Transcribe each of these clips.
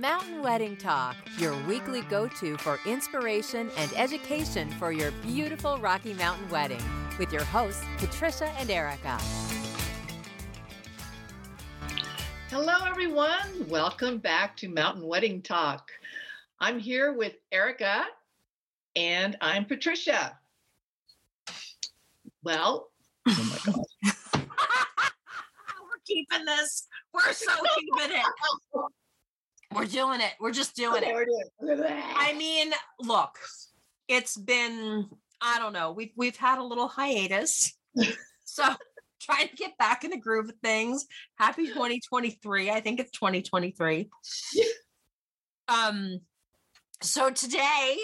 Mountain Wedding Talk, your weekly go to for inspiration and education for your beautiful Rocky Mountain wedding, with your hosts, Patricia and Erica. Hello, everyone. Welcome back to Mountain Wedding Talk. I'm here with Erica and I'm Patricia. Well, oh my God. We're keeping this. We're so keeping it. We're doing it. We're just doing Okay, it. doing it. I mean, look, it's been, I don't know, we've we've had a little hiatus. so trying to get back in the groove of things. Happy 2023. I think it's 2023. um so today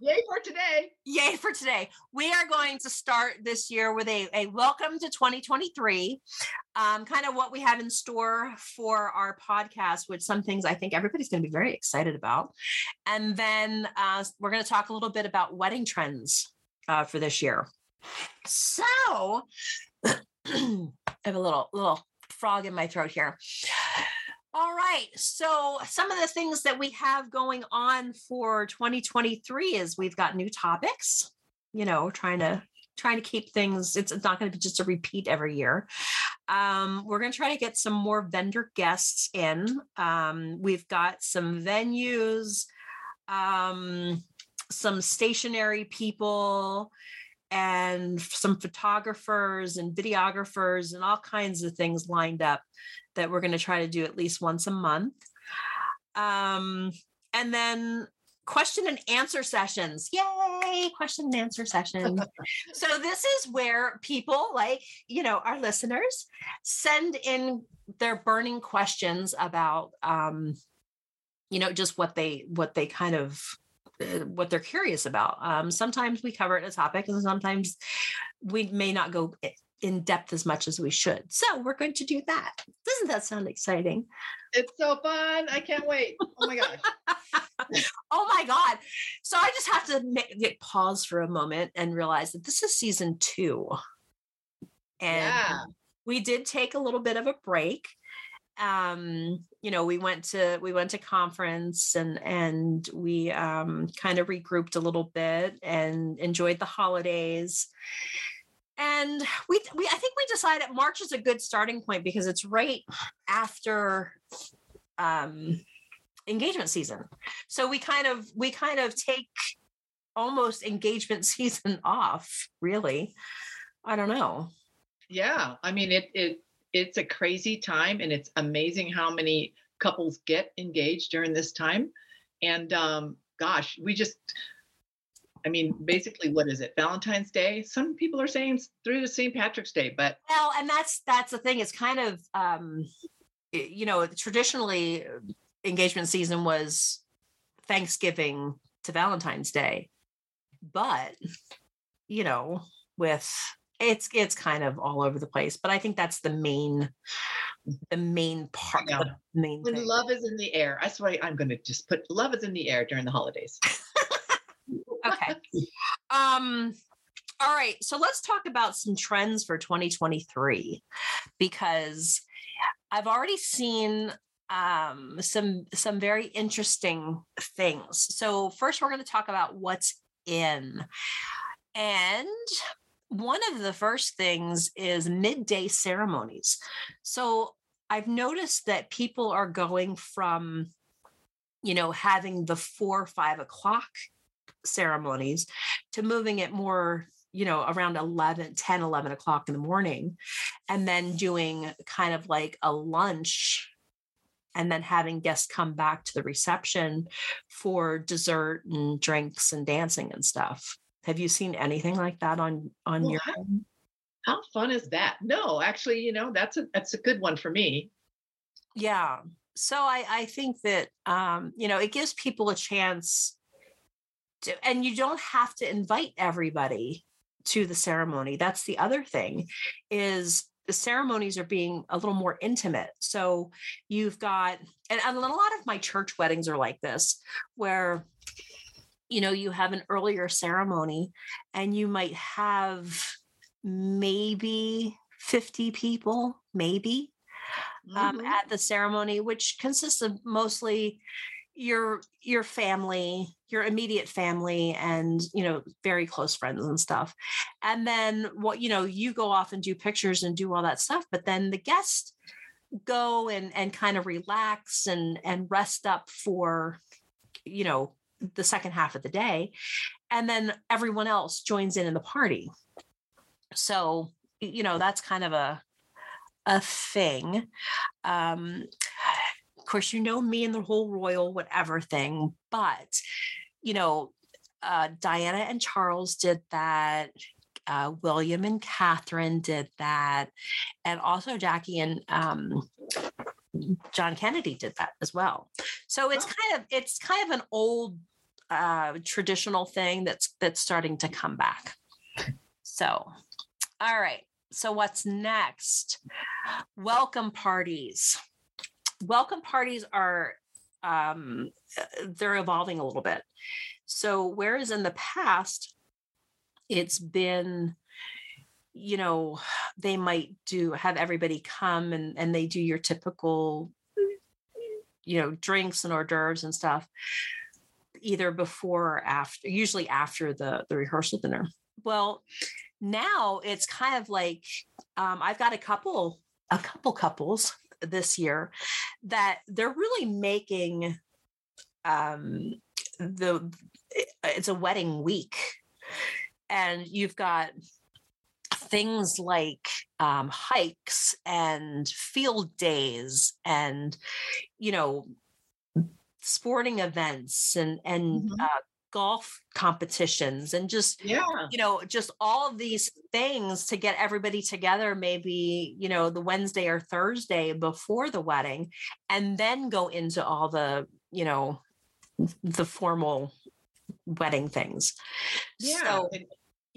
Yay for today. yay for today. We are going to start this year with a, a welcome to 2023. Um, kind of what we have in store for our podcast, which some things I think everybody's going to be very excited about. And then uh, we're going to talk a little bit about wedding trends uh, for this year. So I have a little little frog in my throat here. All right. So, some of the things that we have going on for 2023 is we've got new topics, you know, trying to trying to keep things it's, not going to be just a repeat every year. Um, we're going to try to get some more vendor guests in. Um, we've got some venues, um, some stationery people, and some photographers and videographers and all kinds of things lined up that we're going to try to do at least once a month. Um, and then question and answer sessions. Yay, question and answer session. so this is where people like, you know, our listeners send in their burning questions about um you know, just what they what they kind of what they're curious about. Um, sometimes we cover it a topic, and sometimes we may not go in depth as much as we should. So we're going to do that. Doesn't that sound exciting? It's so fun. I can't wait. Oh my gosh. Oh my god! So I just have to ma- get pause for a moment and realize that this is season two, and Yeah. we did take a little bit of a break. Um, you know, we went to we went to conference and and we um, kind of regrouped a little bit and enjoyed the holidays. And we we I think we decided March is a good starting point because it's right after um engagement season. So we kind of we kind of take almost engagement season off, really. I don't know. Yeah. I mean, it, it, it's a crazy time and it's amazing how many couples get engaged during this time. And um, gosh, we just, I mean, basically, what is it? Valentine's Day. Some people are saying through to St. Patrick's Day, but Well, and that's that's the thing. It's kind of um you know, traditionally uh, engagement season was Thanksgiving to Valentine's Day. But you know, with it's it's kind of all over the place, but I think that's the main the main part know. the main when thing. love is in the air, that's why I'm going to just put love is in the air during the holidays. okay. Um all right, so let's talk about some trends for 2023 because I've already seen um some some very interesting things. So first we're going to talk about what's in. And one of the first things is midday ceremonies. So I've noticed that people are going from, you know, having the four, five o'clock ceremonies to moving it more you know around 11 10 11 o'clock in the morning and then doing kind of like a lunch and then having guests come back to the reception for dessert and drinks and dancing and stuff have you seen anything like that on on Well, your how- How fun is that? No, actually, you know, that's a that's a good one for me. yeah so i i think that um you know it gives people a chance to and you don't have to invite everybody to the ceremony that's the other thing is the ceremonies are being a little more intimate so you've got and, and a lot of my church weddings are like this where you know you have an earlier ceremony and you might have maybe 50 people maybe um, Mhm. at the ceremony, which consists of mostly your your family, your immediate family, and you know very close friends and stuff. And then what you know, you go off and do pictures and do all that stuff, but then the guests go and and kind of relax and and rest up for you know the second half of the day and then everyone else joins in in the party. So you know that's kind of a a thing. Um of course you know me and the whole royal whatever thing but you know uh diana and charles did that uh, William and Catherine did that, and also Jackie and um, John Kennedy did that as well. So it's Oh. kind of it's kind of an old uh, traditional thing that's that's starting to come back. So, all right. So what's next? Welcome parties. Welcome parties are um, they're evolving a little bit. So whereas in the past it's been you know they might do have everybody come and and they do your typical you know drinks and hors d'oeuvres and stuff either before or after usually after the the rehearsal dinner. Well now it's kind of like um, i've got a couple a couple couples this year that they're really making um the it's a wedding week. And you've got things like um, hikes and field days and you know sporting events and and Mhm. uh, golf competitions and just Yeah. you know just all of these things to get everybody together maybe you know the wednesday or thursday before the wedding and then go into all the you know the formal wedding things Yeah. so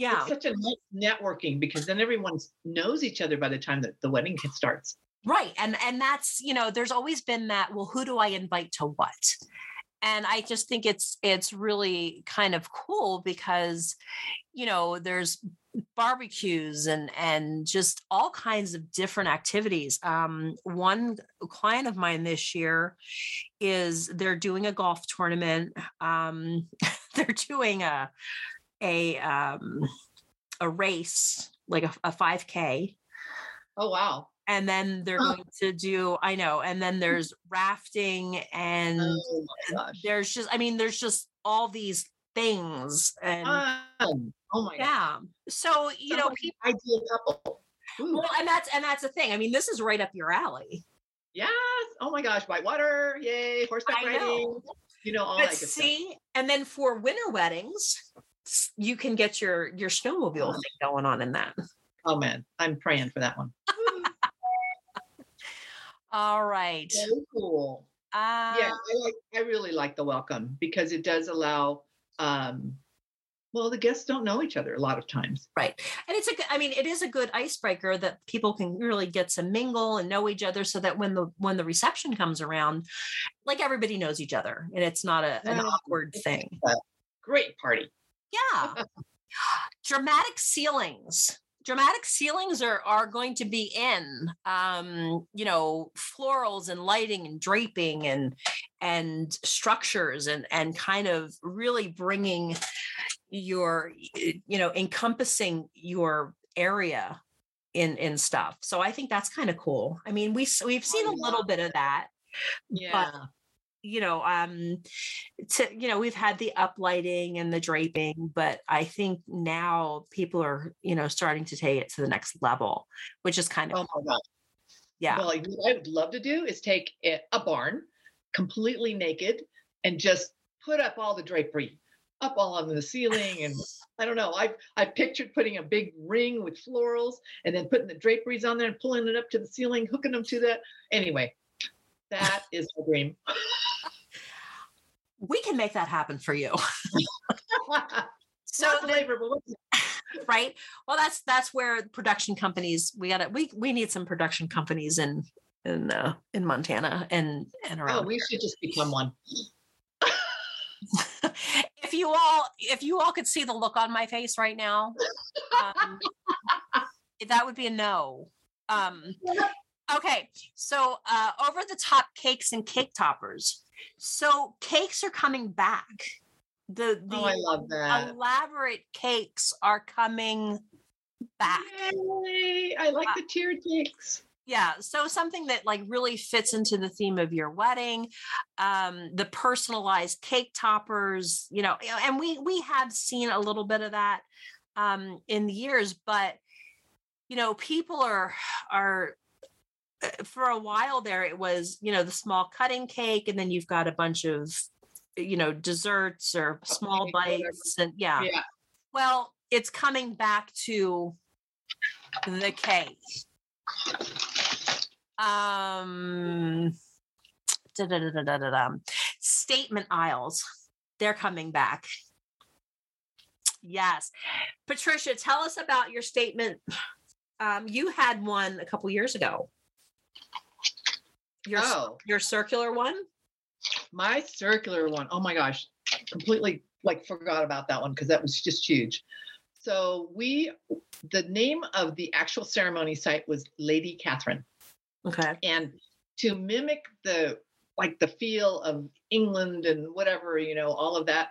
yeah. It's such a nice networking because then everyone knows each other by the time that the wedding starts. right and and that's you know there's always been that well who do i invite to what? And i just think it's it's really kind of cool because you know there's barbecues and and just all kinds of different activities. Um one client of mine this year is they're doing a golf tournament. Um they're doing a a um a race like a, a 5k Oh wow. and then they're going to do i know and then there's rafting and Oh there's just i mean there's just all these things and Fun. Oh my yeah so you know Sounds people ideal couple. Ooh, well and that's and that's the thing i mean this is right up your alley yes. Oh my gosh. Whitewater. Yay. Horseback riding. know. You know all but that good stuff. see and then for winter weddings you can get your your snowmobile Oh. thing going on in that Oh man, I'm praying for that one. All right Very cool. uh, yeah i like i really like the welcome because it does allow um well the guests don't know each other a lot of times Right. And it's a good, I mean, it is a good icebreaker that people can really get to mingle and know each other so that when the when the reception comes around, like everybody knows each other and it's not a, an awkward thing. great party Yeah. Dramatic ceilings. Dramatic ceilings are are going to be in um, you know, florals and lighting and draping and and structures and and kind of really bringing your you know encompassing your area in in stuff so i think that's kind of cool i mean we we've seen a little bit of that yeah you know um to you know we've had the uplighting and the draping but i think now people are you know starting to take it to the next level which is kind of oh my god yeah. Well like, what i would love to do is take a, a barn completely naked and just put up all the drapery up all on the ceiling and i don't know i i pictured putting a big ring with florals and then putting the draperies on there and pulling it up to the ceiling hooking them to that anyway that is my dream. We can make that happen for you. So labor, right? Well that's that's where production companies we gotta we we need some production companies in in uh in montana and and Oh, around. we should just become one. if you all if you all could see the look on my face right now um, that would be a no. Um so uh, over the top cakes and cake toppers. So cakes are coming back. The the Oh, I love that. elaborate cakes are coming back. Yay, I like the tiered cakes. Yeah, so something that like really fits into the theme of your wedding, um, the personalized cake toppers, you know, and we we have seen a little bit of that um, in the years, but you know, people are are uh, for a while there it was you know the small cutting cake and then you've got a bunch of you know desserts or small whatever. bites and yeah Yeah. well it's coming back to the cake um da-da-da-da-da-da. statement aisles they're coming back yes patricia tell us about your statement um, you had one a couple years ago your Oh, your circular one my circular one. Oh my gosh, completely like forgot about that one because that was just huge. So we, the name of the actual ceremony site was Lady Catherine, okay and to mimic the like the feel of England and whatever you know, all of that,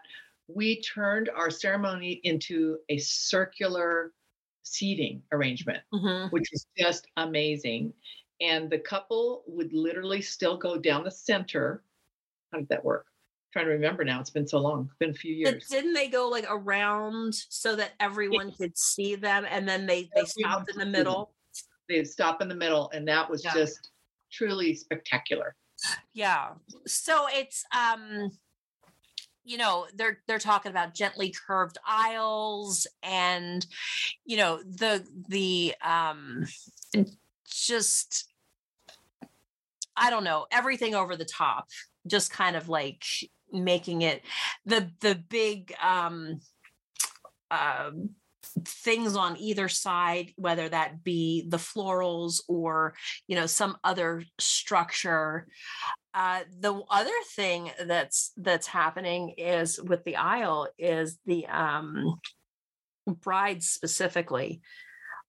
we turned our ceremony into a circular seating arrangement. Mhm. which was just amazing. And the couple would literally still go down the center. How did that work? trying to remember now. It's been so long. It's been a few But years. didn't they go like around so that everyone could see them and then they they Everyone stopped in the could see them. middle They'd stop in the middle, and that was Yeah. just truly spectacular. yeah so it's um you know they're they're talking about gently curved aisles and you know the the um just i don't know everything over the top just kind of like making it the the big um um things on either side whether that be the florals or you know some other structure. Uh the other thing that's that's happening is with the aisle is the um brides specifically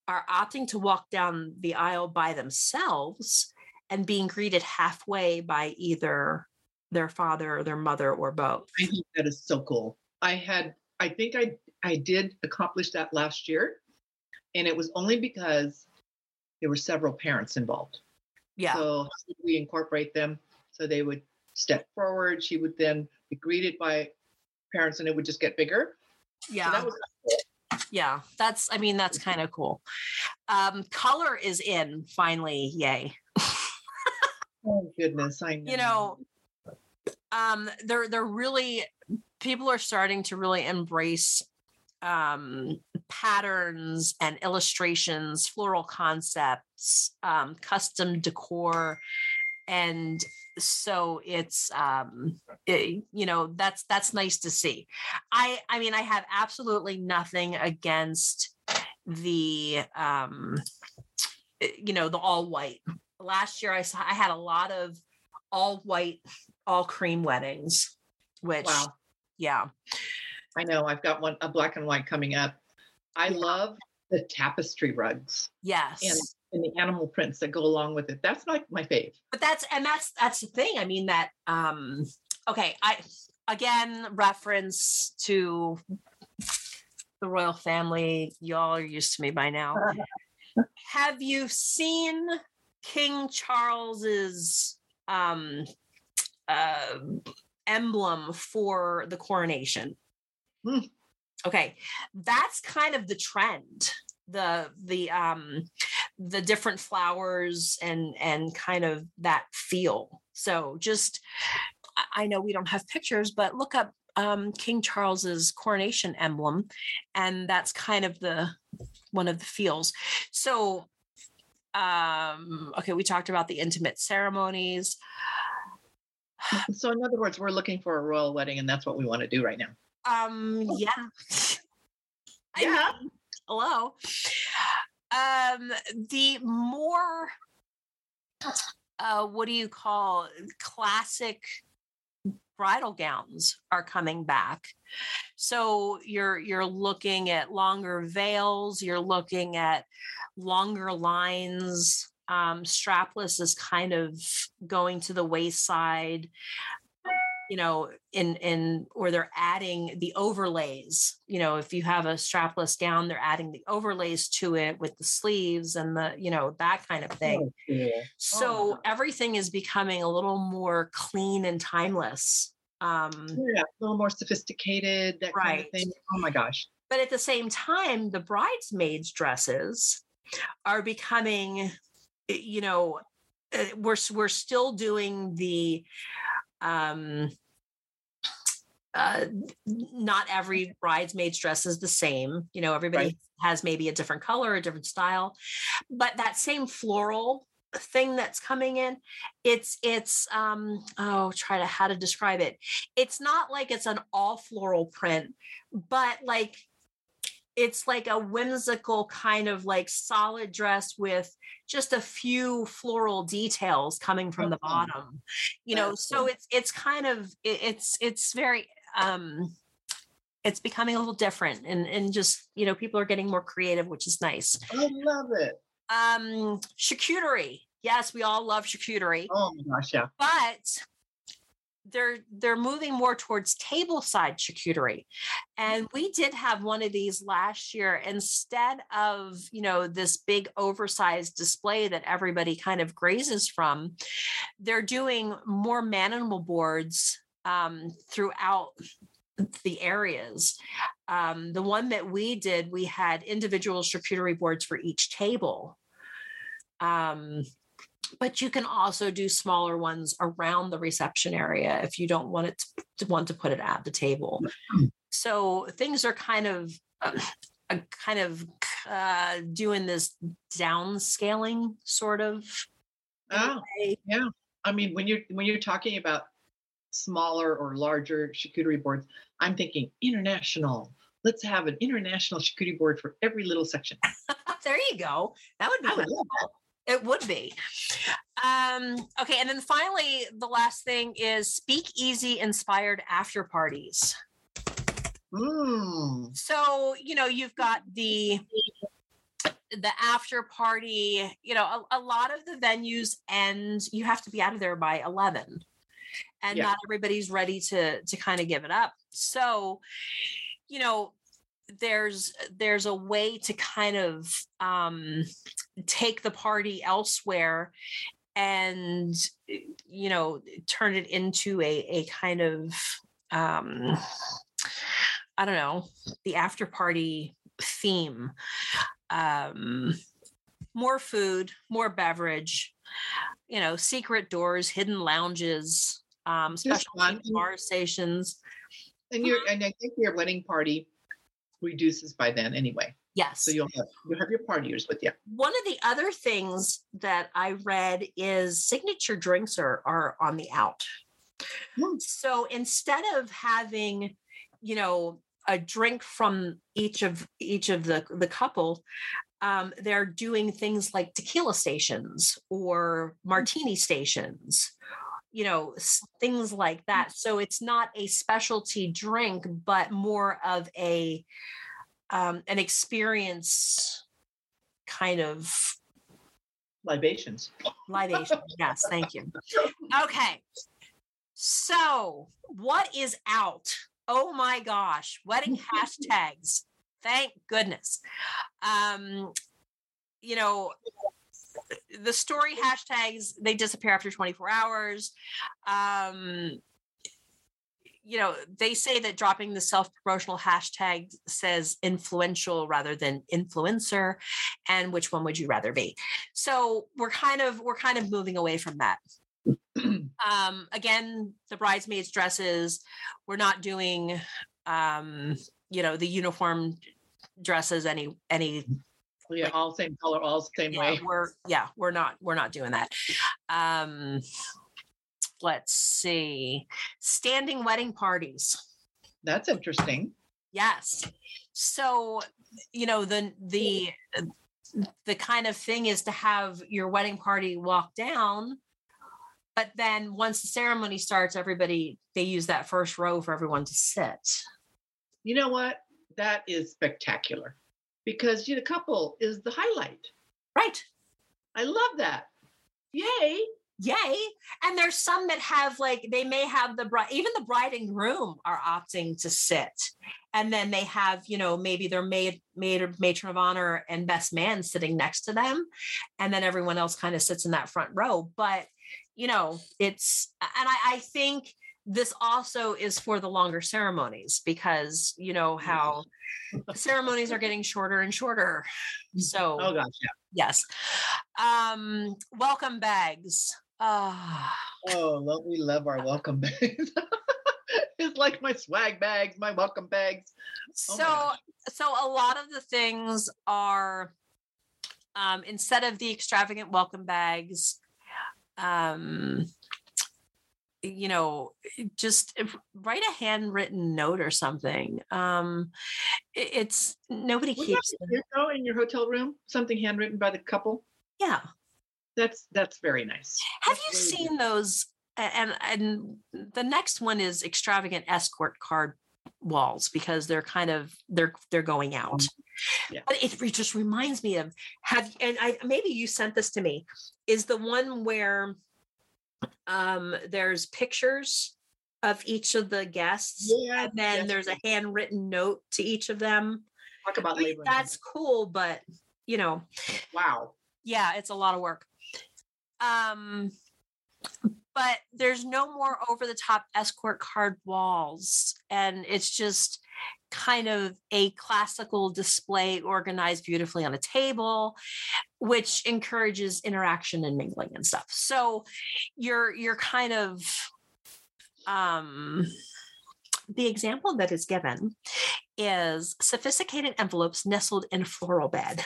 are opting to walk down the aisle by themselves and being greeted halfway by either their father or their mother or both I think that is so cool. I had, I think I, I did accomplish that last year, and it was only because there were several parents involved. yeah So we incorporate them so they would step forward? She would then be greeted by parents, and it would just get bigger. yeah So that was yeah that's i mean that's kind of cool um color is in finally yay oh goodness, I know. you know um they're they're really people are starting to really embrace um patterns and illustrations floral concepts um custom decor and so it's um it- you know that's that's nice to see i i mean i have absolutely nothing against the um eh, you know the all white last year i saw i had a lot of all white all cream weddings which Wow. yeah I know. I've got one a black and white coming up. I love the tapestry rugs yes and the animal prints that go along with it. That's like my fave. but that's and that's that's the thing i mean that um okay i again reference to the royal family y'all are used to me by now have you seen king charles's um uh emblem for the coronation. Hmm. okay that's kind of the trend. The the um the different flowers and and kind of that feel. So just I- i know we don't have pictures but look up um king charles's coronation emblem and that's kind of the one of the feels. So um okay we talked about the intimate ceremonies. So in other words, we're looking for a royal wedding, and that's what we want to do right now. um yeah. Yeah. mean, hello. Um the more uh what do you call classic bridal gowns are coming back. So you're you're looking at longer veils you're looking at longer lines um, strapless is kind of going to the wayside you know in in or they're adding the overlays you know if you have a strapless gown they're adding the overlays to it with the sleeves and the you know that kind of thing Oh, cool. so Oh. everything is becoming a little more clean and timeless um yeah, a little more sophisticated, that kind Right. of thing. Oh my gosh. but at the same time the bridesmaids dresses are becoming eh, you know uh, we're we're still doing the um uh not every bridesmaid's dress is the same you know everybody Right. has maybe a different color a different style. But that same floral thing that's coming in it's it's um oh try to how to describe it. It's not like it's an all floral print but like it's like a whimsical kind of like solid dress with just a few floral details coming from the bottom you know so it's it's kind of it's it's very um it's becoming a little different and and just you know people are getting more creative which is nice. I love it. um charcuterie. Yes we all love charcuterie. Oh my gosh, yeah. but they're they're moving more towards table side charcuterie and we did have one of these last year instead of you know this big oversized display that everybody kind of grazes from they're doing more manimal boards um, throughout the areas. Um, the one that we did we had individual charcuterie boards for each table. Um, but you can also do smaller ones around the reception area if you don't want it to, want to put it at the table so things are kind of uh, kind of uh, doing this downscaling sort of Oh, way. I mean, when you're when you're talking about smaller or larger charcuterie boards, I'm thinking international. Let's have an international charcuterie board for every little section. there you go that would be I would cool. It would be. Um, okay, and then finally, the last thing is speakeasy inspired after parties. Mm, So, you know, you've got the the after party, you know, a, a lot of the venues end, you have to be out of there by 11. And Yeah. not everybody's ready to to kind of give it up. So, you know, there's there's a way to kind of um take the party elsewhere and you know turn it into a a kind of um i don't know the after party theme. Um more food more beverage you know secret doors hidden lounges um special bar stations. And your and I think your wedding party reduces by then anyway. Yes So you'll have you'll have your partiers with you. one of the other things that I read is signature drinks are are on the out. Hmm. So instead of having, you know, a drink from each of each of the the couple, um, they're doing things like tequila stations or martini stations. You know, things like that. So it's not a specialty drink, but more of a um, an experience kind of Libations. libation. yes, thank you. Okay. So, what is out? Oh my gosh, wedding hashtags. Thank goodness. Um, you know, the story hashtags they disappear after 24 hours. Um, you know, they say that dropping the self promotional hashtag says influential rather than influencer. And which one would you rather be? So we're kind of we're kind of moving away from that. Um, again, the bridesmaids dresses. We're not doing, um, you know, the uniform dresses any any yeah, Like- all same color, all same yeah, way. we're yeah we're not we're not doing that um let's see standing wedding parties That's interesting. yes so you know the the the kind of thing is to have your wedding party walk down but then once the ceremony starts everybody they use that first row for everyone to sit You know what? That is spectacular because you know, the couple is the highlight. right I love that. Yay. Yay. And there's some that have like they may have the bride, even the bride and groom are opting to sit. And then they have, you know, maybe their maid, maid or matron of honor and best man sitting next to them. And then everyone else kind of sits in that front row. But, you know, it's and I, I think this also is for the longer ceremonies because you know how ceremonies are getting shorter and shorter so Oh gosh, yeah. yes um welcome bags Ah, Oh, don't we love our welcome bags? it's like my swag bags, my welcome bags. Oh so so a lot of the things are um instead of the extravagant welcome bags um you know just write a handwritten note or something um it- it's nobody that keeps be them. cute, though, in your hotel room, something handwritten by the couple. yeah That's that's very nice. have That's you seen those and and the next one is extravagant escort card walls because they're kind of they're they're going out Yeah. but it just reminds me of have and i maybe you sent this to me is the one where um there's pictures of each of the guests Yeah, and then yes, there's a handwritten note to each of them Talk about labor. that's cool but you know wow. yeah it's a lot of work um but there's no more over the top escort card walls and it's just kind of a classical display organized beautifully on a table which encourages interaction and mingling and stuff. So you're you're kind of um the example that is given is sophisticated envelopes nestled in a floral bed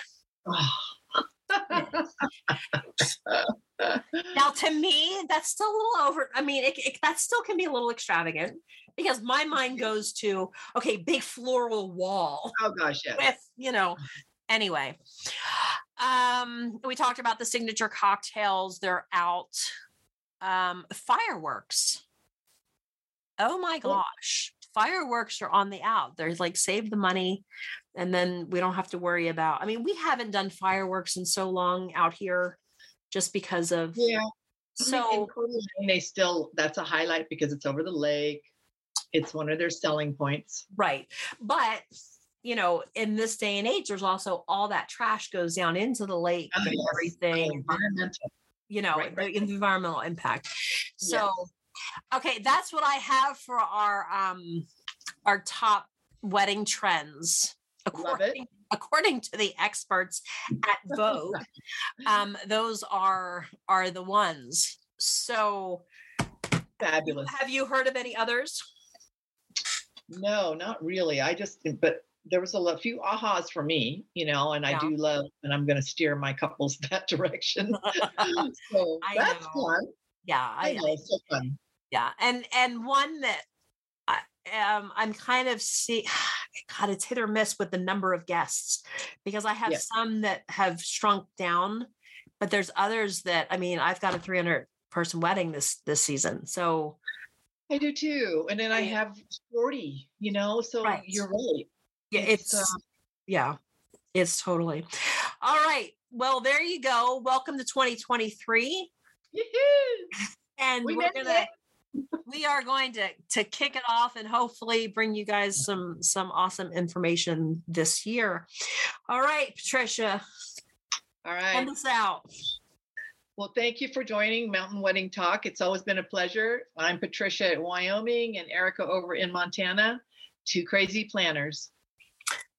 Now, to me, that's still a little over. I mean, it, it, that still can be a little extravagant because my mind goes to okay, big floral wall oh gosh, yes. with you know. Anyway, um, we talked about the signature cocktails. They're out. Um, fireworks. Oh my Oh. gosh, fireworks are on the out. There's like save the money, and then we don't have to worry about. I mean, we haven't done fireworks in so long out here, just because of Yeah. so I mean, in Coeur d'Alene, they still that's a highlight because it's over the lake. It's one of their selling points. Right. But, you know, in this day and age, there's also all that trash goes down into the lake Oh, and yes. everything, Environmental. you know, Right, the environmental impact. Yes. Okay, that's what I have for our um our top wedding trends. According, according to the experts at Vogue, um, those are are the ones. So, Fabulous. have you heard of any others? No, not really. I just, but there was a lo- few ahas for me, you know, and Yeah. I do love, and I'm going to steer my couples that direction. so I that's know. fun. Yeah, I I, know, it's so fun. Yeah and and one that I, um i'm kind of see god it's hit or miss with the number of guests because i have Yeah. some that have shrunk down but there's others that i mean i've got a 300 person wedding this this season so I do too. And then I have 40, you know, so Right. you're right. yeah It's, it's, uh, yeah it's totally all right well there you go welcome to 2023 Yee-hoo! and We we are gonna it. We are going to to kick it off and hopefully bring you guys some some awesome information this year all right patricia All right. end us out Well, thank you for joining Mountain Wedding Talk. It's always been a pleasure. I'm Patricia at Wyoming and Erica over in Montana. Two crazy planners.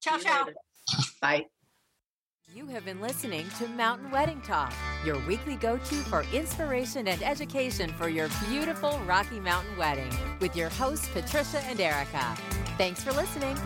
ciao ciao later. Bye. You have been listening to Mountain Wedding Talk, your weekly go to for inspiration and education for your beautiful Rocky Mountain wedding with your hosts, Patricia and Erica. Thanks for listening.